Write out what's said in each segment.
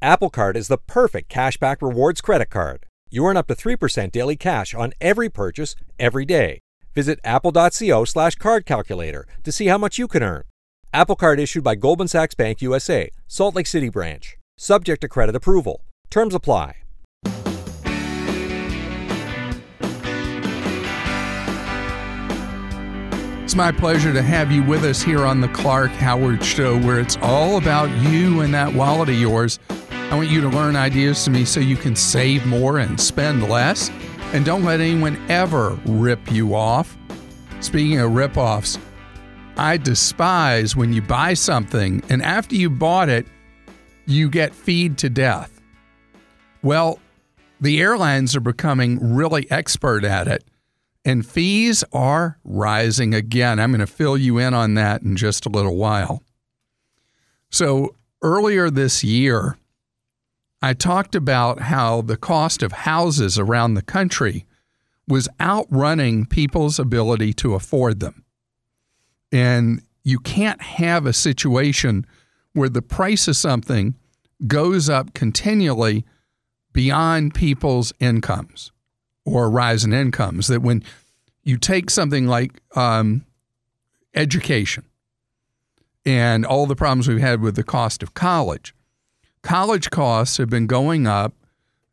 Apple Card is the perfect cashback rewards credit card. You earn up to 3% daily cash on every purchase every day. Visit apple.co slash to see how much you can earn. Apple Card issued by Goldman Sachs Bank USA, Salt Lake City branch. Subject to credit approval. Terms apply. It's my pleasure to have you with us here on the Clark Howard Show, where it's all about you and that wallet of yours. I want you to learn ideas to me so you can save more and spend less. And don't let anyone ever rip you off. Speaking of rip-offs, I despise when you buy something and after you bought it, you get feed to death. Well, the airlines are becoming really expert at it and fees are rising again. I'm going to fill you in on that in just a little while. So, earlier this year, I talked about how the cost of houses around the country was outrunning people's ability to afford them. And you can't have a situation where the price of something goes up continually beyond people's incomes or rise in incomes. That when you take something like um, education and all the problems we've had with the cost of college, college costs have been going up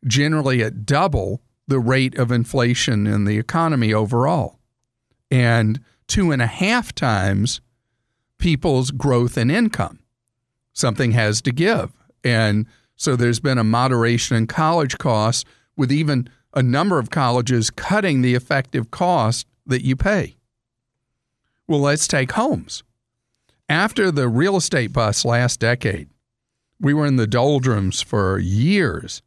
generally at double the rate of inflation in the economy overall, and two and a half times people's growth in income. Something has to give. And so there's been a moderation in college costs with even a number of colleges cutting the effective cost that you pay. Well, let's take homes. After the real estate bust last decade, we were in the doldrums for years.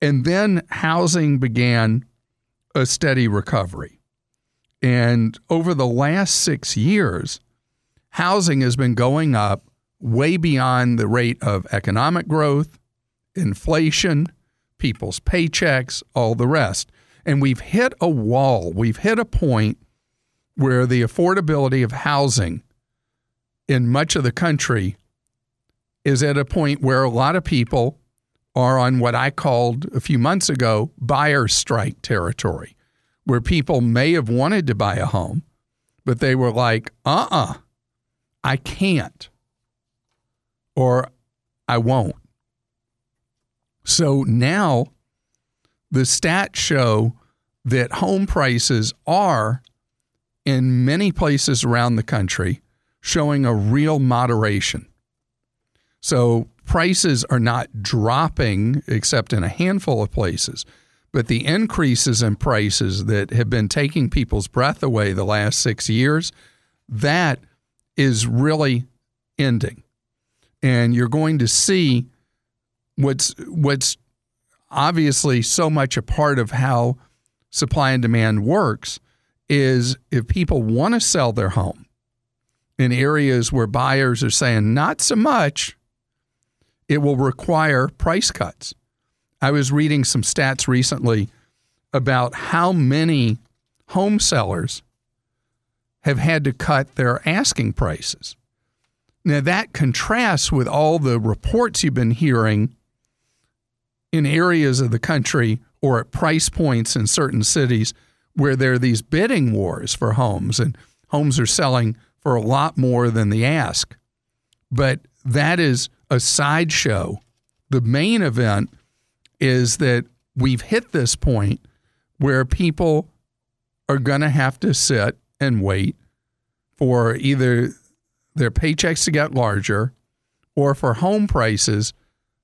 And then housing began a steady recovery. And over the last six years, housing has been going up way beyond the rate of economic growth, inflation, people's paychecks, all the rest. And we've hit a wall. We've hit a point where the affordability of housing in much of the country is at a point where a lot of people are on what I called a few months ago buyer strike territory, where people may have wanted to buy a home, but they were like, uh uh-uh, uh, I can't, or I won't. So now the stats show that home prices are in many places around the country showing a real moderation. So prices are not dropping except in a handful of places, but the increases in prices that have been taking people's breath away the last 6 years, that is really ending. And you're going to see what's what's obviously so much a part of how supply and demand works is if people want to sell their home in areas where buyers are saying not so much, it will require price cuts. I was reading some stats recently about how many home sellers have had to cut their asking prices. Now, that contrasts with all the reports you've been hearing in areas of the country or at price points in certain cities where there are these bidding wars for homes and homes are selling for a lot more than the ask. But that is a sideshow. The main event is that we've hit this point where people are going to have to sit and wait for either their paychecks to get larger or for home prices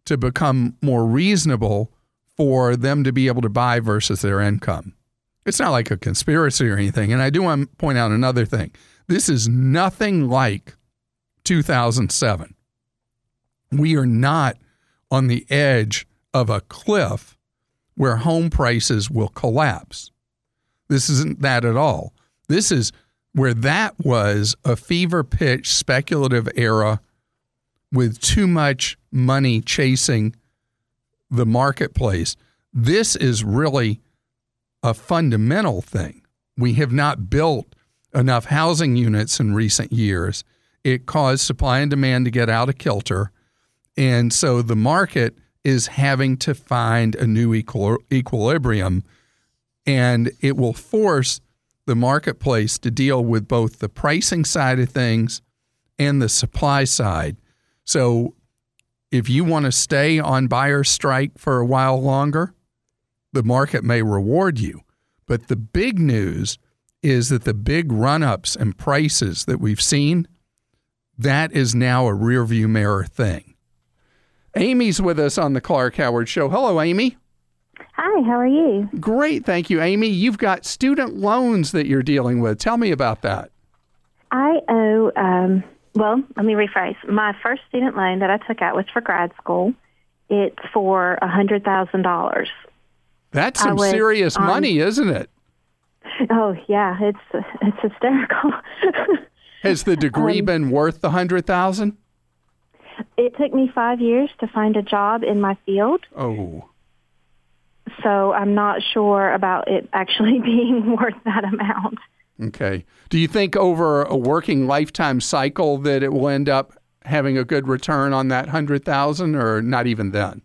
to become more reasonable for them to be able to buy versus their income. It's not like a conspiracy or anything. And I do want to point out another thing. This is nothing like 2007. We are not on the edge of a cliff where home prices will collapse. This isn't that at all. This is where that was a fever pitch speculative era with too much money chasing the marketplace. This is really a fundamental thing. We have not built enough housing units in recent years. It caused supply and demand to get out of kilter. And so the market is having to find a new equil- equilibrium, and it will force the marketplace to deal with both the pricing side of things and the supply side. So, if you want to stay on buyer strike for a while longer, the market may reward you. But the big news is that the big run ups and prices that we've seen, that is now a rearview mirror thing. Amy's with us on the Clark Howard Show. Hello, Amy. Hi, how are you? Great, thank you, Amy. You've got student loans that you're dealing with. Tell me about that. I owe, um, well, let me rephrase. My first student loan that I took out was for grad school. It's for a $100,000. That's some serious on, money, isn't it? Oh yeah, it's it's hysterical. Has the degree um, been worth the hundred thousand? It took me five years to find a job in my field. Oh. So I'm not sure about it actually being worth that amount. Okay. Do you think over a working lifetime cycle that it will end up having a good return on that hundred thousand, or not even then?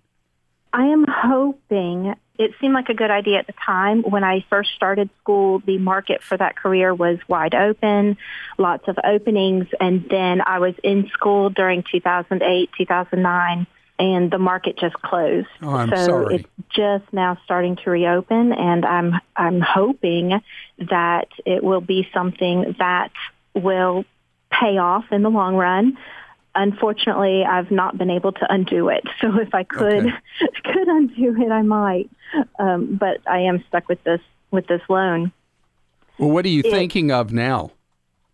I am hoping it seemed like a good idea at the time. When I first started school, the market for that career was wide open, lots of openings. And then I was in school during 2008, 2009, and the market just closed. Oh, I'm so sorry. it's just now starting to reopen, and I'm I'm hoping that it will be something that will pay off in the long run unfortunately, I've not been able to undo it. So if I could okay. could undo it, I might. Um, but I am stuck with this with this loan. Well, what are you it, thinking of now?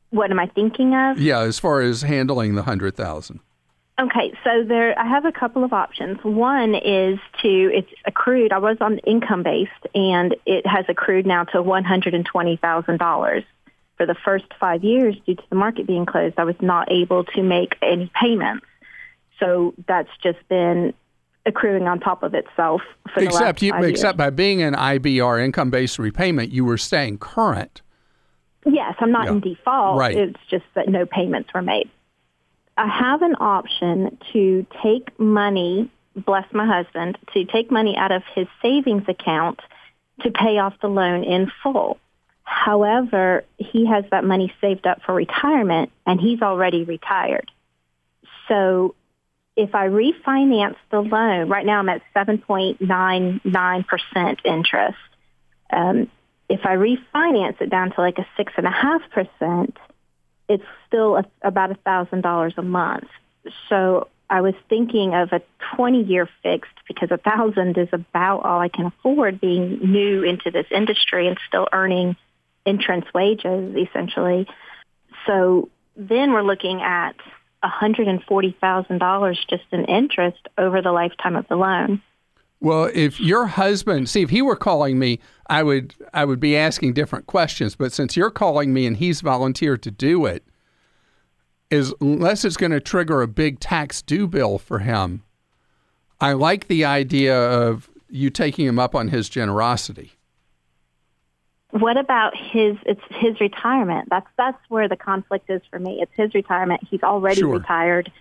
What am I thinking of? Yeah, as far as handling the hundred thousand. Okay, so there I have a couple of options. One is to it's accrued. I was on income based, and it has accrued now to one hundred and twenty thousand dollars for the first five years, due to the market being closed, I was not able to make any payments. So that's just been accruing on top of itself for except the last you, except by being an IBR income based repayment, you were staying current. Yes, I'm not yeah. in default. Right. It's just that no payments were made. I have an option to take money, bless my husband, to take money out of his savings account to pay off the loan in full. However, he has that money saved up for retirement and he's already retired. So if I refinance the loan, right now I'm at 7.99% interest. Um, if I refinance it down to like a 6.5%, it's still a, about $1,000 a month. So I was thinking of a 20 year fixed because a thousand is about all I can afford being new into this industry and still earning entrance wages, essentially. So then we're looking at $140,000 just in interest over the lifetime of the loan. Well, if your husband, see, if he were calling me, I would I would be asking different questions. But since you're calling me and he's volunteered to do it, is unless it's going to trigger a big tax due bill for him, I like the idea of you taking him up on his generosity. What about his? It's his retirement. That's that's where the conflict is for me. It's his retirement. He's already sure. retired.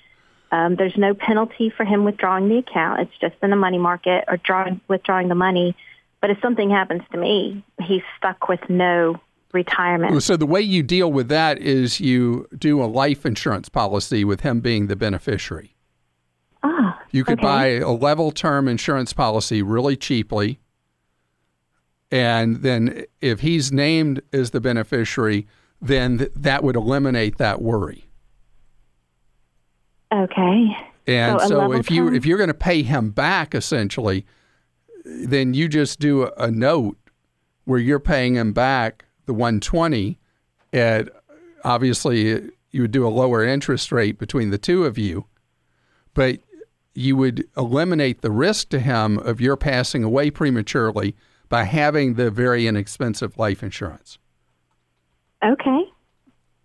Um, there's no penalty for him withdrawing the account. It's just in the money market or drawing withdrawing the money. But if something happens to me, he's stuck with no retirement. So the way you deal with that is you do a life insurance policy with him being the beneficiary. Ah, you could okay. buy a level term insurance policy really cheaply and then if he's named as the beneficiary, then th- that would eliminate that worry. Okay. And so, so if you if you're going to pay him back essentially, then you just do a, a note where you're paying him back the 120 at obviously you would do a lower interest rate between the two of you, but you would eliminate the risk to him of your passing away prematurely by having the very inexpensive life insurance. Okay.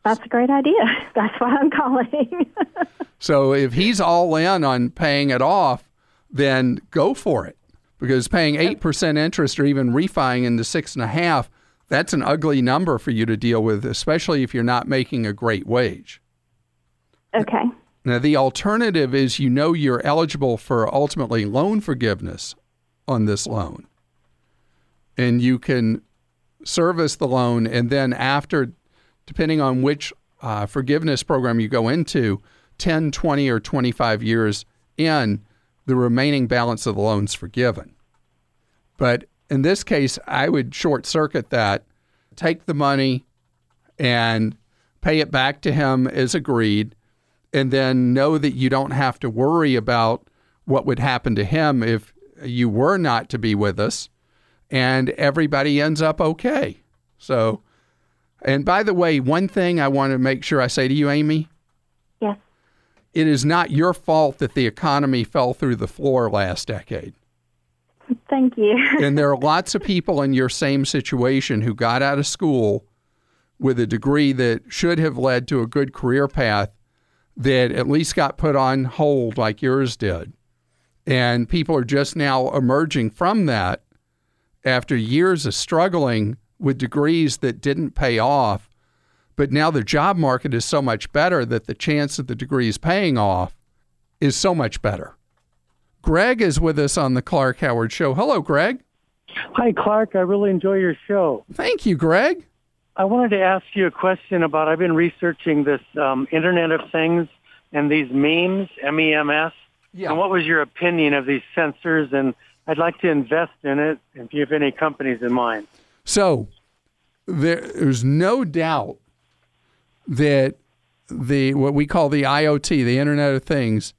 That's a great idea. That's why I'm calling. so if he's all in on paying it off, then go for it. Because paying eight percent interest or even refining into six and a half, that's an ugly number for you to deal with, especially if you're not making a great wage. Okay. Now, the alternative is you know you're eligible for ultimately loan forgiveness on this loan. And you can service the loan, and then after, depending on which uh, forgiveness program you go into, 10, 20, or 25 years in, the remaining balance of the loan's forgiven. But in this case, I would short circuit that, take the money and pay it back to him as agreed, and then know that you don't have to worry about what would happen to him if you were not to be with us, and everybody ends up okay. So, and by the way, one thing I want to make sure I say to you, Amy. Yes. It is not your fault that the economy fell through the floor last decade. Thank you. and there are lots of people in your same situation who got out of school with a degree that should have led to a good career path that at least got put on hold like yours did. And people are just now emerging from that after years of struggling with degrees that didn't pay off. But now the job market is so much better that the chance of the degrees paying off is so much better. Greg is with us on the Clark Howard Show. Hello, Greg. Hi, Clark. I really enjoy your show. Thank you, Greg. I wanted to ask you a question about I've been researching this um, Internet of Things and these MEMS, M E M S. Yeah. And what was your opinion of these sensors? And I'd like to invest in it if you have any companies in mind. So there's no doubt that the what we call the IoT, the Internet of Things,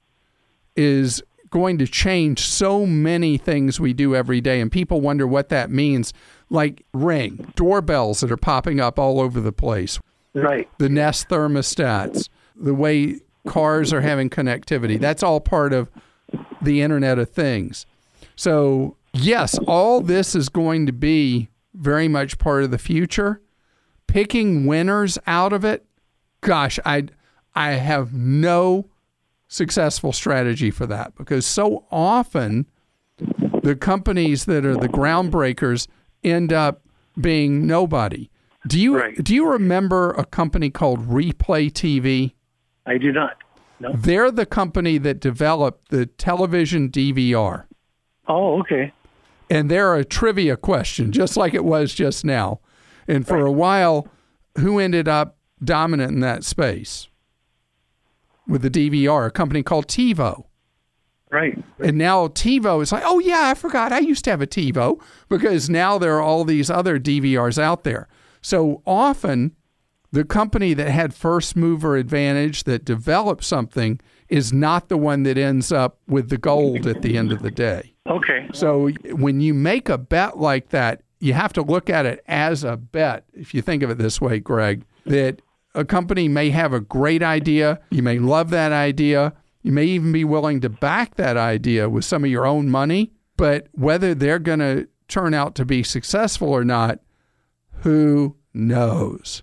is going to change so many things we do every day, and people wonder what that means. Like Ring doorbells that are popping up all over the place, Right. the Nest thermostats, the way cars are having connectivity. That's all part of the Internet of Things. So, yes, all this is going to be very much part of the future. Picking winners out of it, gosh, I I have no successful strategy for that because so often the companies that are the groundbreakers end up being nobody. Do you Right. do you remember a company called Replay TV? I do not. No. They're the company that developed the television DVR. Oh, okay. And they're a trivia question, just like it was just now. And for a while, who ended up dominant in that space with the DVR? A company called TiVo. Right. And now TiVo is like, oh, yeah, I forgot. I used to have a TiVo because now there are all these other DVRs out there. So often, the company that had first mover advantage that developed something is not the one that ends up with the gold at the end of the day. Okay. So when you make a bet like that, you have to look at it as a bet. If you think of it this way, Greg, that a company may have a great idea, you may love that idea, you may even be willing to back that idea with some of your own money, but whether they're going to turn out to be successful or not, who knows?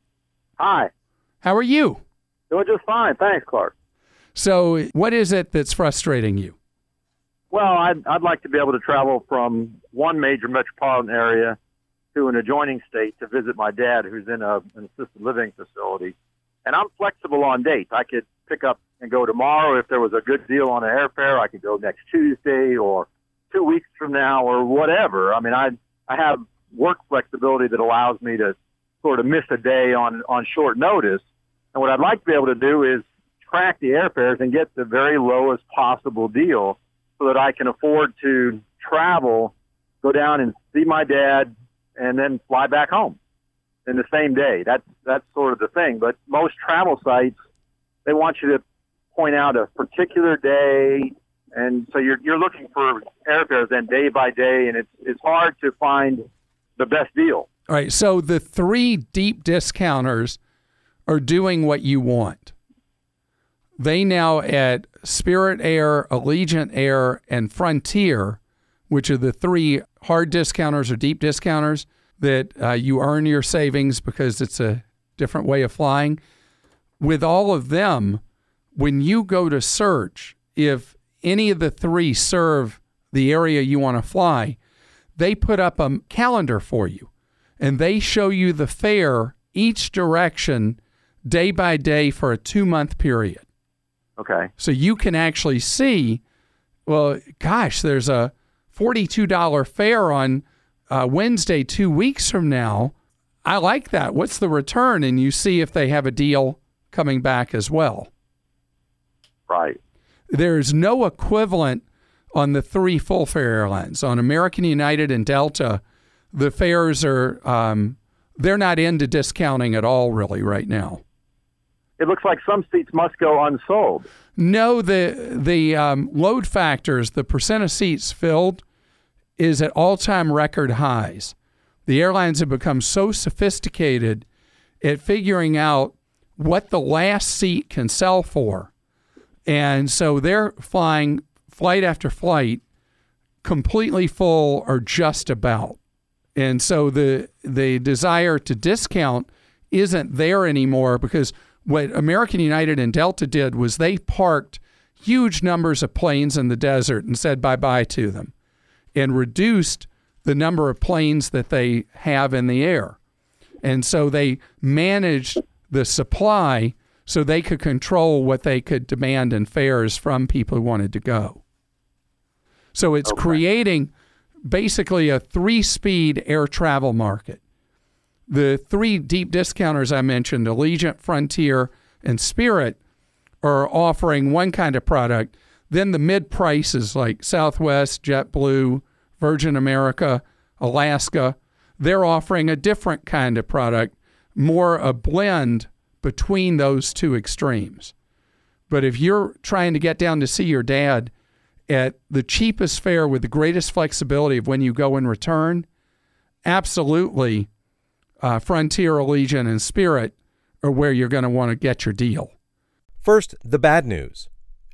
Hi. How are you? Doing just fine. Thanks, Clark. So, what is it that's frustrating you? Well, I'd, I'd like to be able to travel from one major metropolitan area to an adjoining state to visit my dad, who's in a, an assisted living facility. And I'm flexible on dates. I could pick up and go tomorrow if there was a good deal on an airfare. I could go next Tuesday or two weeks from now or whatever. I mean, I I have work flexibility that allows me to sort of miss a day on on short notice. And what I'd like to be able to do is track the airfares and get the very lowest possible deal so that I can afford to travel, go down and see my dad, and then fly back home in the same day. That's that's sort of the thing. But most travel sites, they want you to point out a particular day, and so you're you're looking for airfares then day by day, and it's it's hard to find the best deal. All right, so the three deep discounters are doing what you want. they now at Spirit Air, Allegiant Air, and Frontier, which are the three hard discounters or deep discounters that uh, you earn your savings because it's a different way of flying. With all of them, when you go to search, if any of the three serve the area you want to fly, they put up a calendar for you and they show you the fare each direction day by day for a two month period. Okay. So you can actually see, well, gosh, there's a $42 fare on uh, Wednesday, two weeks from now. I like that. What's the return? And you see if they have a deal coming back as well. Right. There's no equivalent on the three full fare airlines. On American United and Delta, the fares are um, they're not into discounting at all really right now. It looks like some seats must go unsold. No, the the um, load factors, the percent of seats filled, is at all time record highs. The airlines have become so sophisticated at figuring out what the last seat can sell for, and so they're flying flight after flight completely full or just about. And so the the desire to discount isn't there anymore because what American United and Delta did was they parked huge numbers of planes in the desert and said bye bye to them and reduced the number of planes that they have in the air. And so they managed the supply so they could control what they could demand in fares from people who wanted to go. So it's Okay. creating basically a three speed air travel market. The three deep discounters I mentioned, Allegiant, Frontier, and Spirit, are offering one kind of product. Then the mid prices like Southwest, JetBlue, Virgin America, Alaska, they're offering a different kind of product, more a blend between those two extremes. But if you're trying to get down to see your dad at the cheapest fare with the greatest flexibility of when you go and return, absolutely, uh, Frontier, Allegiant, and Spirit are where you're going to want to get your deal. First, the bad news.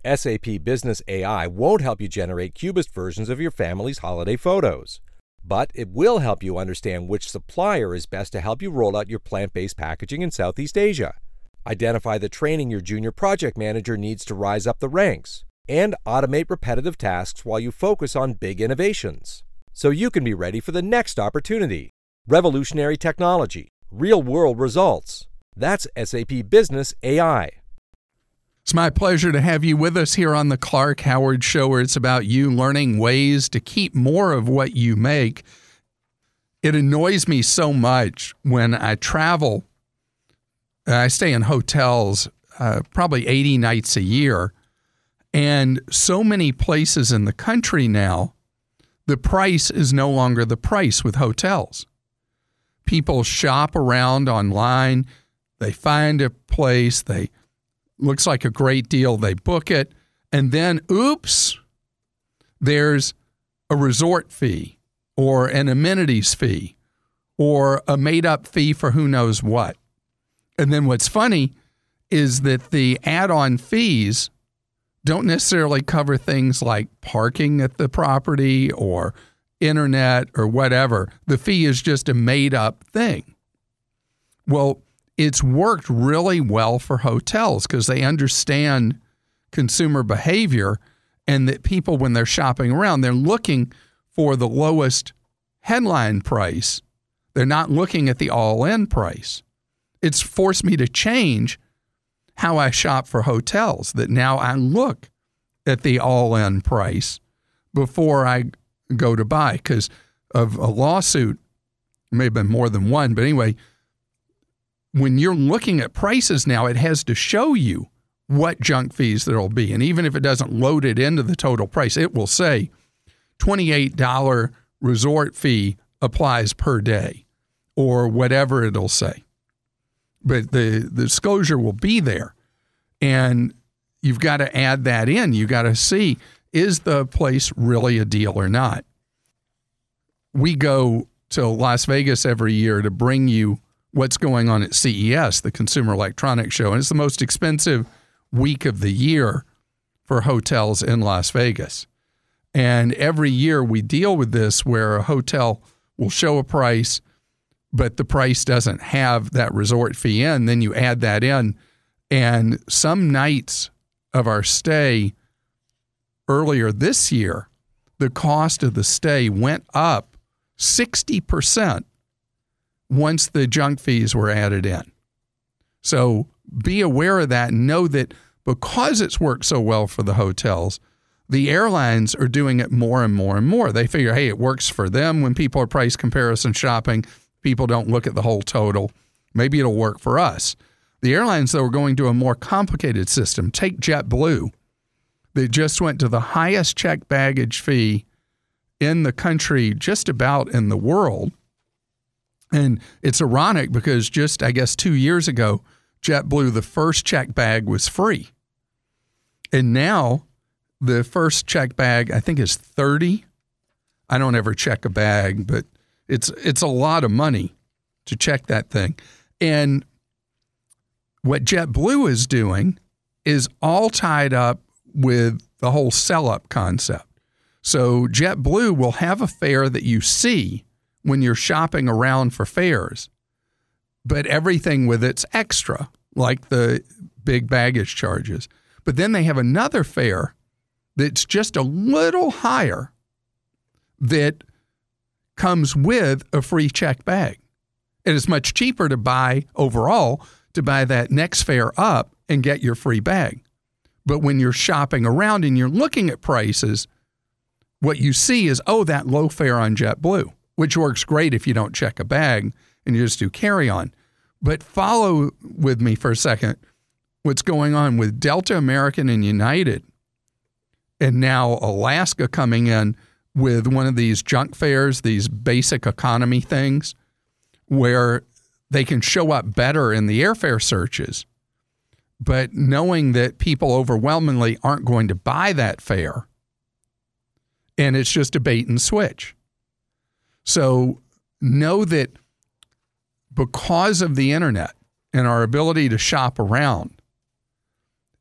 SAP Business AI won't help you generate cubist versions of your family's holiday photos. But it will help you understand which supplier is best to help you roll out your plant based packaging in Southeast Asia. Identify the training your junior project manager needs to rise up the ranks. And automate repetitive tasks while you focus on big innovations. So you can be ready for the next opportunity. Revolutionary technology, real world results. That's SAP Business AI. It's my pleasure to have you with us here on the Clark Howard Show, where it's about you learning ways to keep more of what you make. It annoys me so much when I travel. I stay in hotels uh, probably 80 nights a year. And so many places in the country now, the price is no longer the price with hotels. People shop around online, they find a place, they looks like a great deal. They book it, and then oops, there's a resort fee or an amenities fee or a made up fee for who knows what. And then what's funny is that the add on fees don't necessarily cover things like parking at the property or internet or whatever. The fee is just a made up thing. Well, it's worked really well for hotels because they understand consumer behavior and that people, when they're shopping around, they're looking for the lowest headline price. They're not looking at the all in price. It's forced me to change how I shop for hotels, that now I look at the all in price before I go to buy because of a lawsuit. May have been more than one, but anyway, when you're looking at prices now, it has to show you what junk fees there'll be. And even if it doesn't load it into the total price, it will say $28 resort fee applies per day or whatever it'll say. But the, the disclosure will be there. And you've got to add that in. You got to see is the place really a deal or not? We go to Las Vegas every year to bring you what's going on at CES, the Consumer Electronics Show. And it's the most expensive week of the year for hotels in Las Vegas. And every year we deal with this where a hotel will show a price, but the price doesn't have that resort fee in. Then you add that in. And some nights of our stay earlier this year, the cost of the stay went up 60% once the junk fees were added in. So be aware of that and know that because it's worked so well for the hotels, the airlines are doing it more and more and more. They figure, hey, it works for them when people are price comparison shopping. People don't look at the whole total. Maybe it'll work for us. The airlines, though, are going to a more complicated system. Take JetBlue. They just went to the highest check baggage fee in the country, just about in the world. And it's ironic because just, I guess, two years ago, JetBlue, the first check bag was free. And now the first check bag, I think, is 30. I don't ever check a bag, but it's it's a lot of money to check that thing. And what JetBlue is doing is all tied up with the whole sell up concept. So JetBlue will have a fare that you see when you're shopping around for fares, but everything with it's extra, like the big baggage charges. But then they have another fare that's just a little higher that comes with a free check bag. It is much cheaper to buy overall to buy that next fare up and get your free bag. But when you're shopping around and you're looking at prices, what you see is, oh, that low fare on JetBlue, which works great if you don't check a bag and you just do carry on. But follow with me for a second what's going on with Delta, American, and United, and now Alaska coming in with one of these junk fares, these basic economy things, where they can show up better in the airfare searches. But knowing that people overwhelmingly aren't going to buy that fare, and it's just a bait and switch. So know that because of the internet and our ability to shop around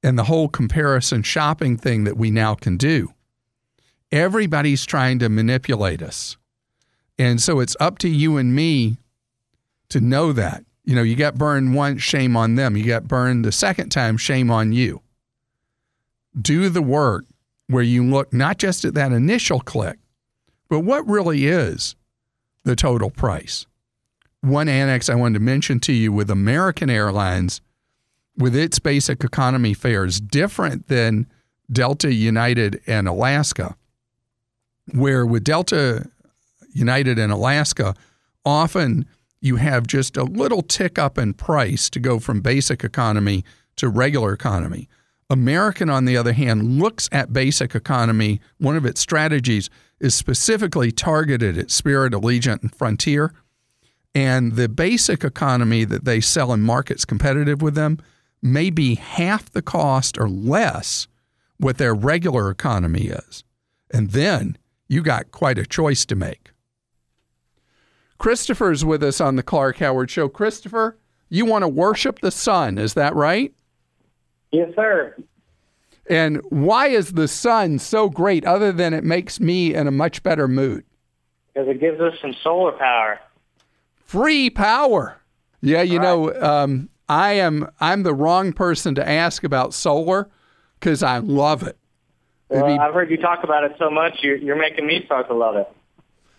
and the whole comparison shopping thing that we now can do, everybody's trying to manipulate us. And so it's up to you and me to know that. You know, you got burned once, shame on them. You got burned the second time, shame on you. Do the work where you look not just at that initial click, but what really is the total price. One annex I wanted to mention to you with American Airlines, with its basic economy fares, different than Delta, United, and Alaska, where with Delta, United, and Alaska, often you have just a little tick up in price to go from basic economy to regular economy. American, on the other hand, looks at basic economy. One of its strategies is specifically targeted at Spirit, Allegiant, and Frontier. And the basic economy that they sell in markets competitive with them may be half the cost or less what their regular economy is. And then you got quite a choice to make. Christopher's with us on the Clark Howard Show. Christopher, you want to worship the sun, is that right? Yes, sir. And why is the sun so great other than it makes me in a much better mood? Because it gives us some solar power. Free power. Yeah, you know, um, I am I'm the wrong person to ask about solar because I love it. Well, I've heard you talk about it so much, you're, you're making me start to love it.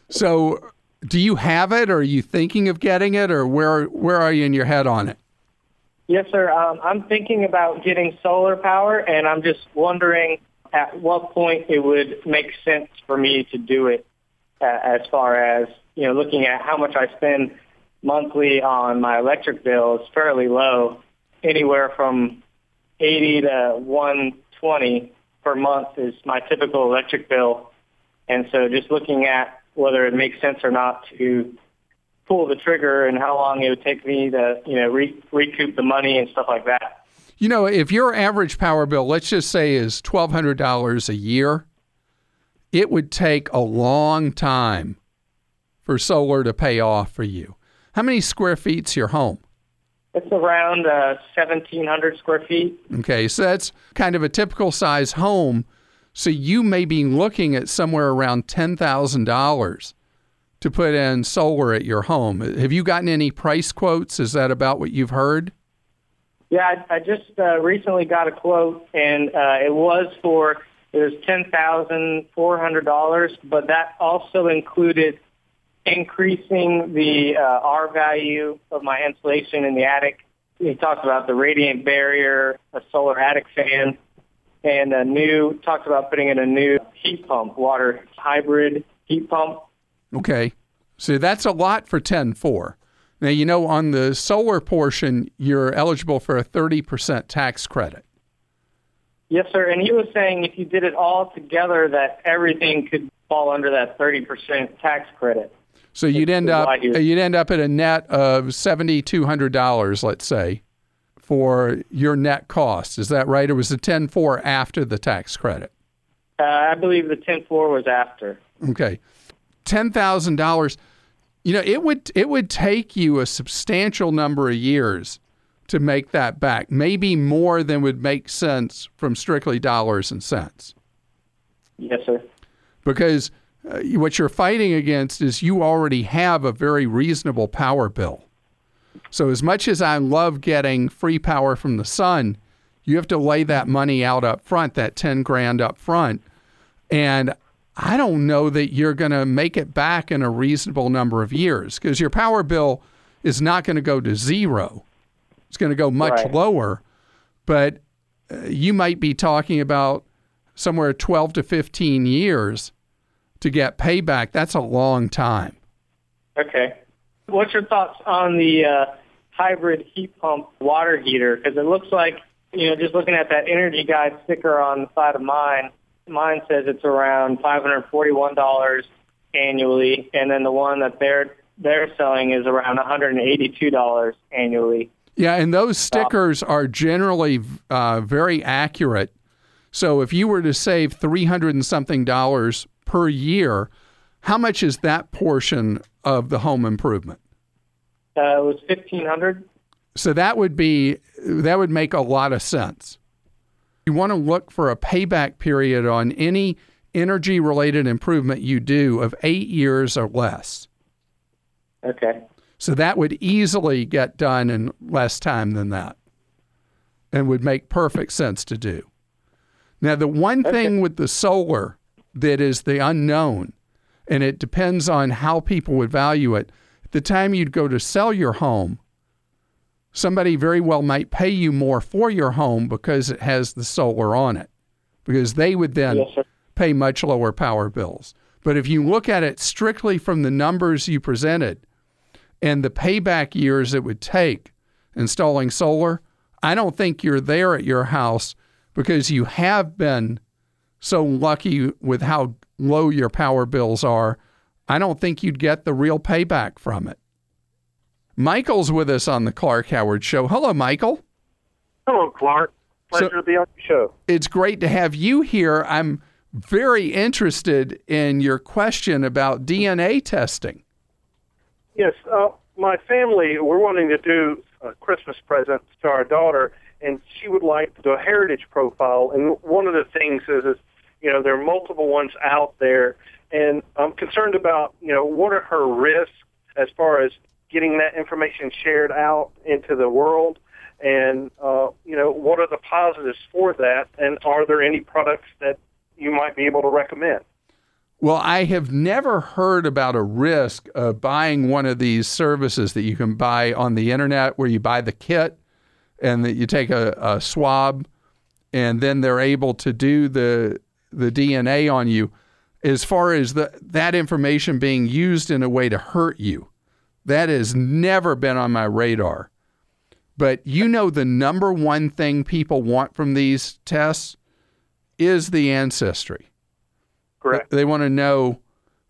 So, do you have it, or are you thinking of getting it, or where where are you in your head on it? Yes, sir. Um, I'm thinking about getting solar power, and I'm just wondering at what point it would make sense for me to do it. Uh, as far as you know, looking at how much I spend monthly on my electric bill is fairly low, anywhere from 80 to 120 per month is my typical electric bill. And so just looking at whether it makes sense or not to pull the trigger and how long it would take me to, you know, re- recoup the money and stuff like that. You know, if your average power bill, let's just say, is $1,200 a year, it would take a long time for solar to pay off for you. How many square feet's your home? It's around uh, 1,700 square feet. Okay, so that's kind of a typical size home. So you may be looking at somewhere around $10,000 to put in solar at your home. Have you gotten any price quotes? Is that about what you've heard? Yeah, I, I just uh, recently got a quote, and uh, it was for it was ten thousand four hundred dollars, but that also included increasing the uh, R value of my insulation in the attic. He talked about the radiant barrier, a solar attic fan, and a new talked about putting in a new heat pump, water hybrid heat pump. Okay, so that's a lot for ten four. Now, you know, on the solar portion, you're eligible for a 30% tax credit. Yes, sir. And he was saying if you did it all together, that everything could fall under that 30% tax credit. So you'd end up you'd end up at a net of seventy two hundred dollars, let's say, for your net cost. Is that right? Or was the ten four after the tax credit? Uh, I believe the ten four was after. Okay, ten thousand dollars you know, it would it would take you a substantial number of years to make that back. Maybe more than would make sense from strictly dollars and cents. Yes, sir. Because uh, what you're fighting against is you already have a very reasonable power bill. So as much as I love getting free power from the sun, you have to lay that money out up front, that 10 grand up front. And I don't know that you're going to make it back in a reasonable number of years because your power bill is not going to go to zero. It's going to go much right. lower, but uh, you might be talking about somewhere 12 to 15 years to get payback. That's a long time. Okay. What's your thoughts on the uh, hybrid heat pump water heater? Because it looks like, you know, just looking at that energy guide sticker on the side of mine, mine says it's around $541 annually, and then the one that they're they're selling is around $182 annually. Yeah, and those stickers are generally uh, very accurate. So if you were to save 300 and something dollars per year, how much is that portion of the home improvement? Uh, it was 1500 So that would be that would make a lot of sense. You want to look for a payback period on any energy related improvement you do of eight years or less. Okay. So that would easily get done in less time than that and would make perfect sense to do. Now, the one okay. thing with the solar that is the unknown, and it depends on how people would value it, at the time you'd go to sell your home, somebody very well might pay you more for your home because it has the solar on it, because they would then yes, pay much lower power bills. But if you look at it strictly from the numbers you presented and the payback years it would take installing solar, I don't think you're there at your house because you have been so lucky with how low your power bills are. I don't think you'd get the real payback from it. Michael's with us on the Clark Howard Show. Hello, Michael. Hello, Clark. Pleasure So- to be on the show. It's great to have you here. I'm very interested in your question about DNA testing. Yes, uh, my family, we're wanting to do a Christmas present to our daughter, and she would like the heritage profile. And one of the things is, is you know, there are multiple ones out there, and I'm concerned about, you know, what are her risks as far as getting that information shared out into the world, and uh, you know, what are the positives for that, and are there any products that you might be able to recommend? Well, I have never heard about a risk of buying one of these services that you can buy on the internet where you buy the kit and that you take a, a swab and then they're able to do the the DNA on you as far as the, that information being used in a way to hurt you. That has never been on my radar. But you know, the number one thing people want from these tests is the ancestry. Correct. They want to know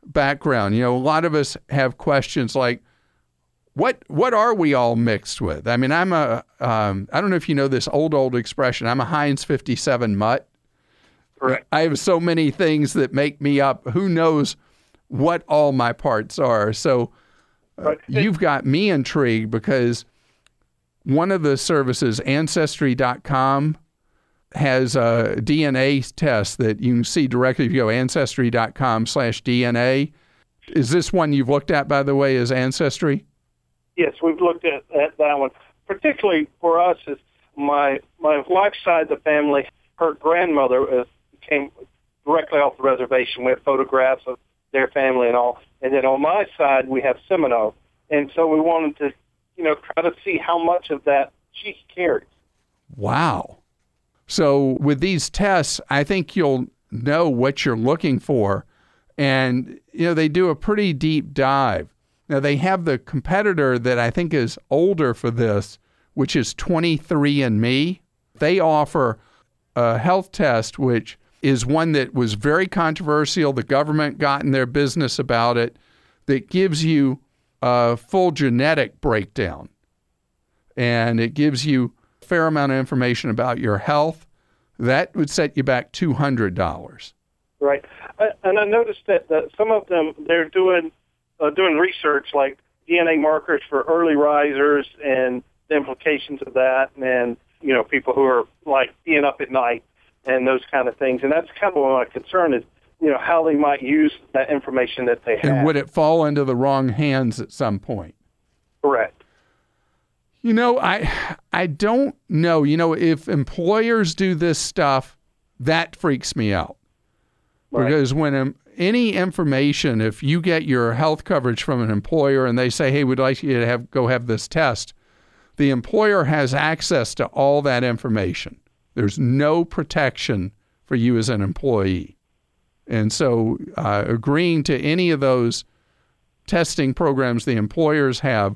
background. You know, a lot of us have questions like, "What what are we all mixed with?" I mean, I'm a um, I don't know if you know this old old expression. I'm a Heinz 57 mutt. Correct. I have so many things that make me up. Who knows what all my parts are? So uh, you've got me intrigued because one of the services, Ancestry.com, has a DNA test that you can see directly if you go ancestry.com slash DNA. Is this one you've looked at, by the way, is Ancestry? Yes, we've looked at, at that one. Particularly for us, is my my wife's side of the family. Her grandmother uh, came directly off the reservation. We have photographs of their family and all. And then on my side, we have Seminole. And so we wanted to, you know, try to see how much of that she carries. Wow. So with these tests, I think you'll know what you're looking for. And, you know, they do a pretty deep dive. Now, they have the competitor that I think is older for this, which is 23andMe. They offer a health test, which is one that was very controversial. The government got in their business about it, that gives you a full genetic breakdown. And it gives you a fair amount of information about your health. That would set you back $200. Right. And I noticed that, that some of them, they're doing, uh, doing research like DNA markers for early risers and the implications of that, and, you know, people who are like being up at night and those kind of things. And that's kind of my concern is, you know, how they might use that information that they have. And would it fall into the wrong hands at some point? Correct. You know, I I don't know. You know, if employers do this stuff, that freaks me out. Right. Because when any information, if you get your health coverage from an employer and they say, "Hey, we'd like you to have go have this test," the employer has access to all that information. There's no protection for you as an employee. And so, uh, agreeing to any of those testing programs the employers have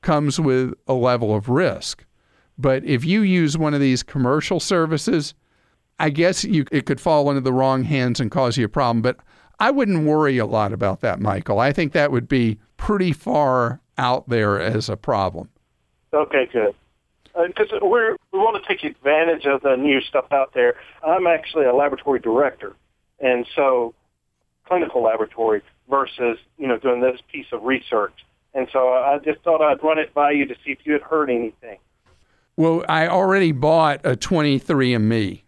comes with a level of risk. But if you use one of these commercial services, I guess you, it could fall into the wrong hands and cause you a problem. But I wouldn't worry a lot about that, Michael. I think that would be pretty far out there as a problem. Okay, good. Because uh, we're we want to take advantage of the new stuff out there. I'm actually a laboratory director, and so clinical laboratory versus you know doing this piece of research. And so I just thought I'd run it by you to see if you had heard anything. Well, I already bought a 23andMe.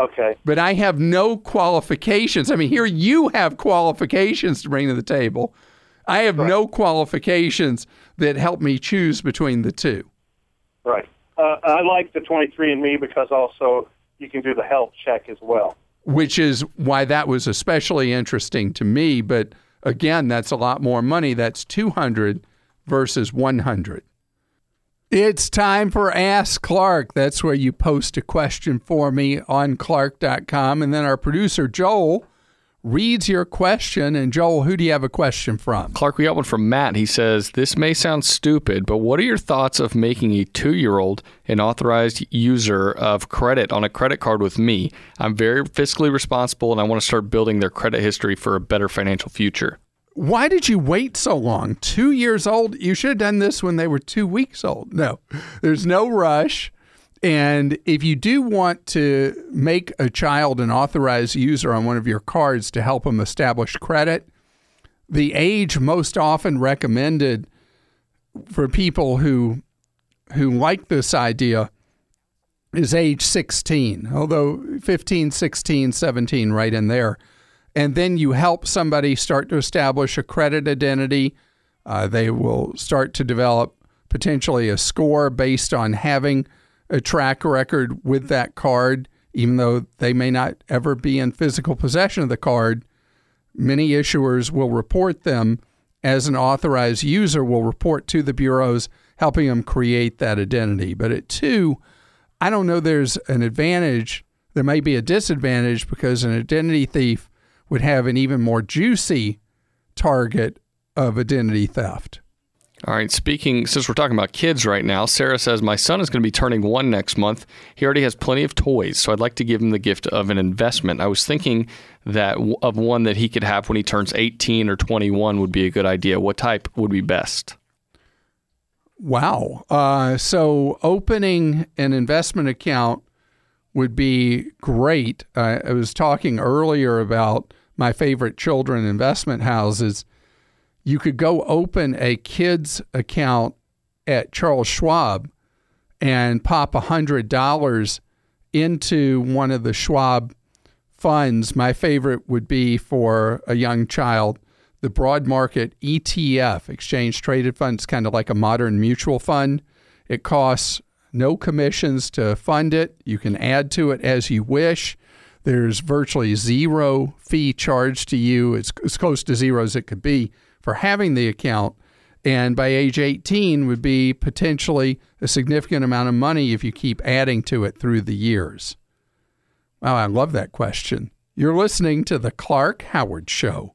Okay. But I have no qualifications. I mean, here you have qualifications to bring to the table. I have right. no qualifications that help me choose between the two. Right. Uh, I like the 23andMe because also you can do the health check as well. Which is why that was especially interesting to me. But again, that's a lot more money. That's 200 versus 100. It's time for Ask Clark. That's where you post a question for me on clark.com. And then our producer, Joel, reads your question. And Joel, who do you have a question from? Clark, we got one from Matt. He says, This may sound stupid, but what are your thoughts of making a two year old an authorized user of credit on a credit card with me? I'm very fiscally responsible and I want to start building their credit history for a better financial future. Why did you wait so long? Two years old? You should have done this when they were two weeks old. No, there's no rush. And if you do want to make a child an authorized user on one of your cards to help them establish credit, the age most often recommended for people who who like this idea is age 16, although 15, 16, 17 right in there. And then you help somebody start to establish a credit identity. Uh, they will start to develop potentially a score based on having a track record with that card, even though they may not ever be in physical possession of the card. Many issuers will report them as an authorized user, will report to the bureaus, helping them create that identity. But at two, I don't know there's an advantage. There may be a disadvantage because an identity thief would have an even more juicy target of identity theft. All right, speaking, since we're talking about kids right now, Sarah says, My son is going to be turning one next month. He already has plenty of toys, so I'd like to give him the gift of an investment. I was thinking that of one that he could have when he turns 18 or 21 would be a good idea. What type would be best? Wow. Uh, so, opening an investment account would be great. Uh, I was talking earlier about my favorite children investment houses you could go open a kids account at Charles Schwab and pop $100 into one of the Schwab funds, my favorite would be for a young child the broad market ETF, exchange traded fund. It's kind of like a modern mutual fund. It costs no commissions to fund it. You can add to it as you wish. There's virtually zero fee charged to you. It's as close to zero as it could be for having the account. And by age 18 would be potentially a significant amount of money if you keep adding to it through the years. Wow, I love that question. You're listening to The Clark Howard Show.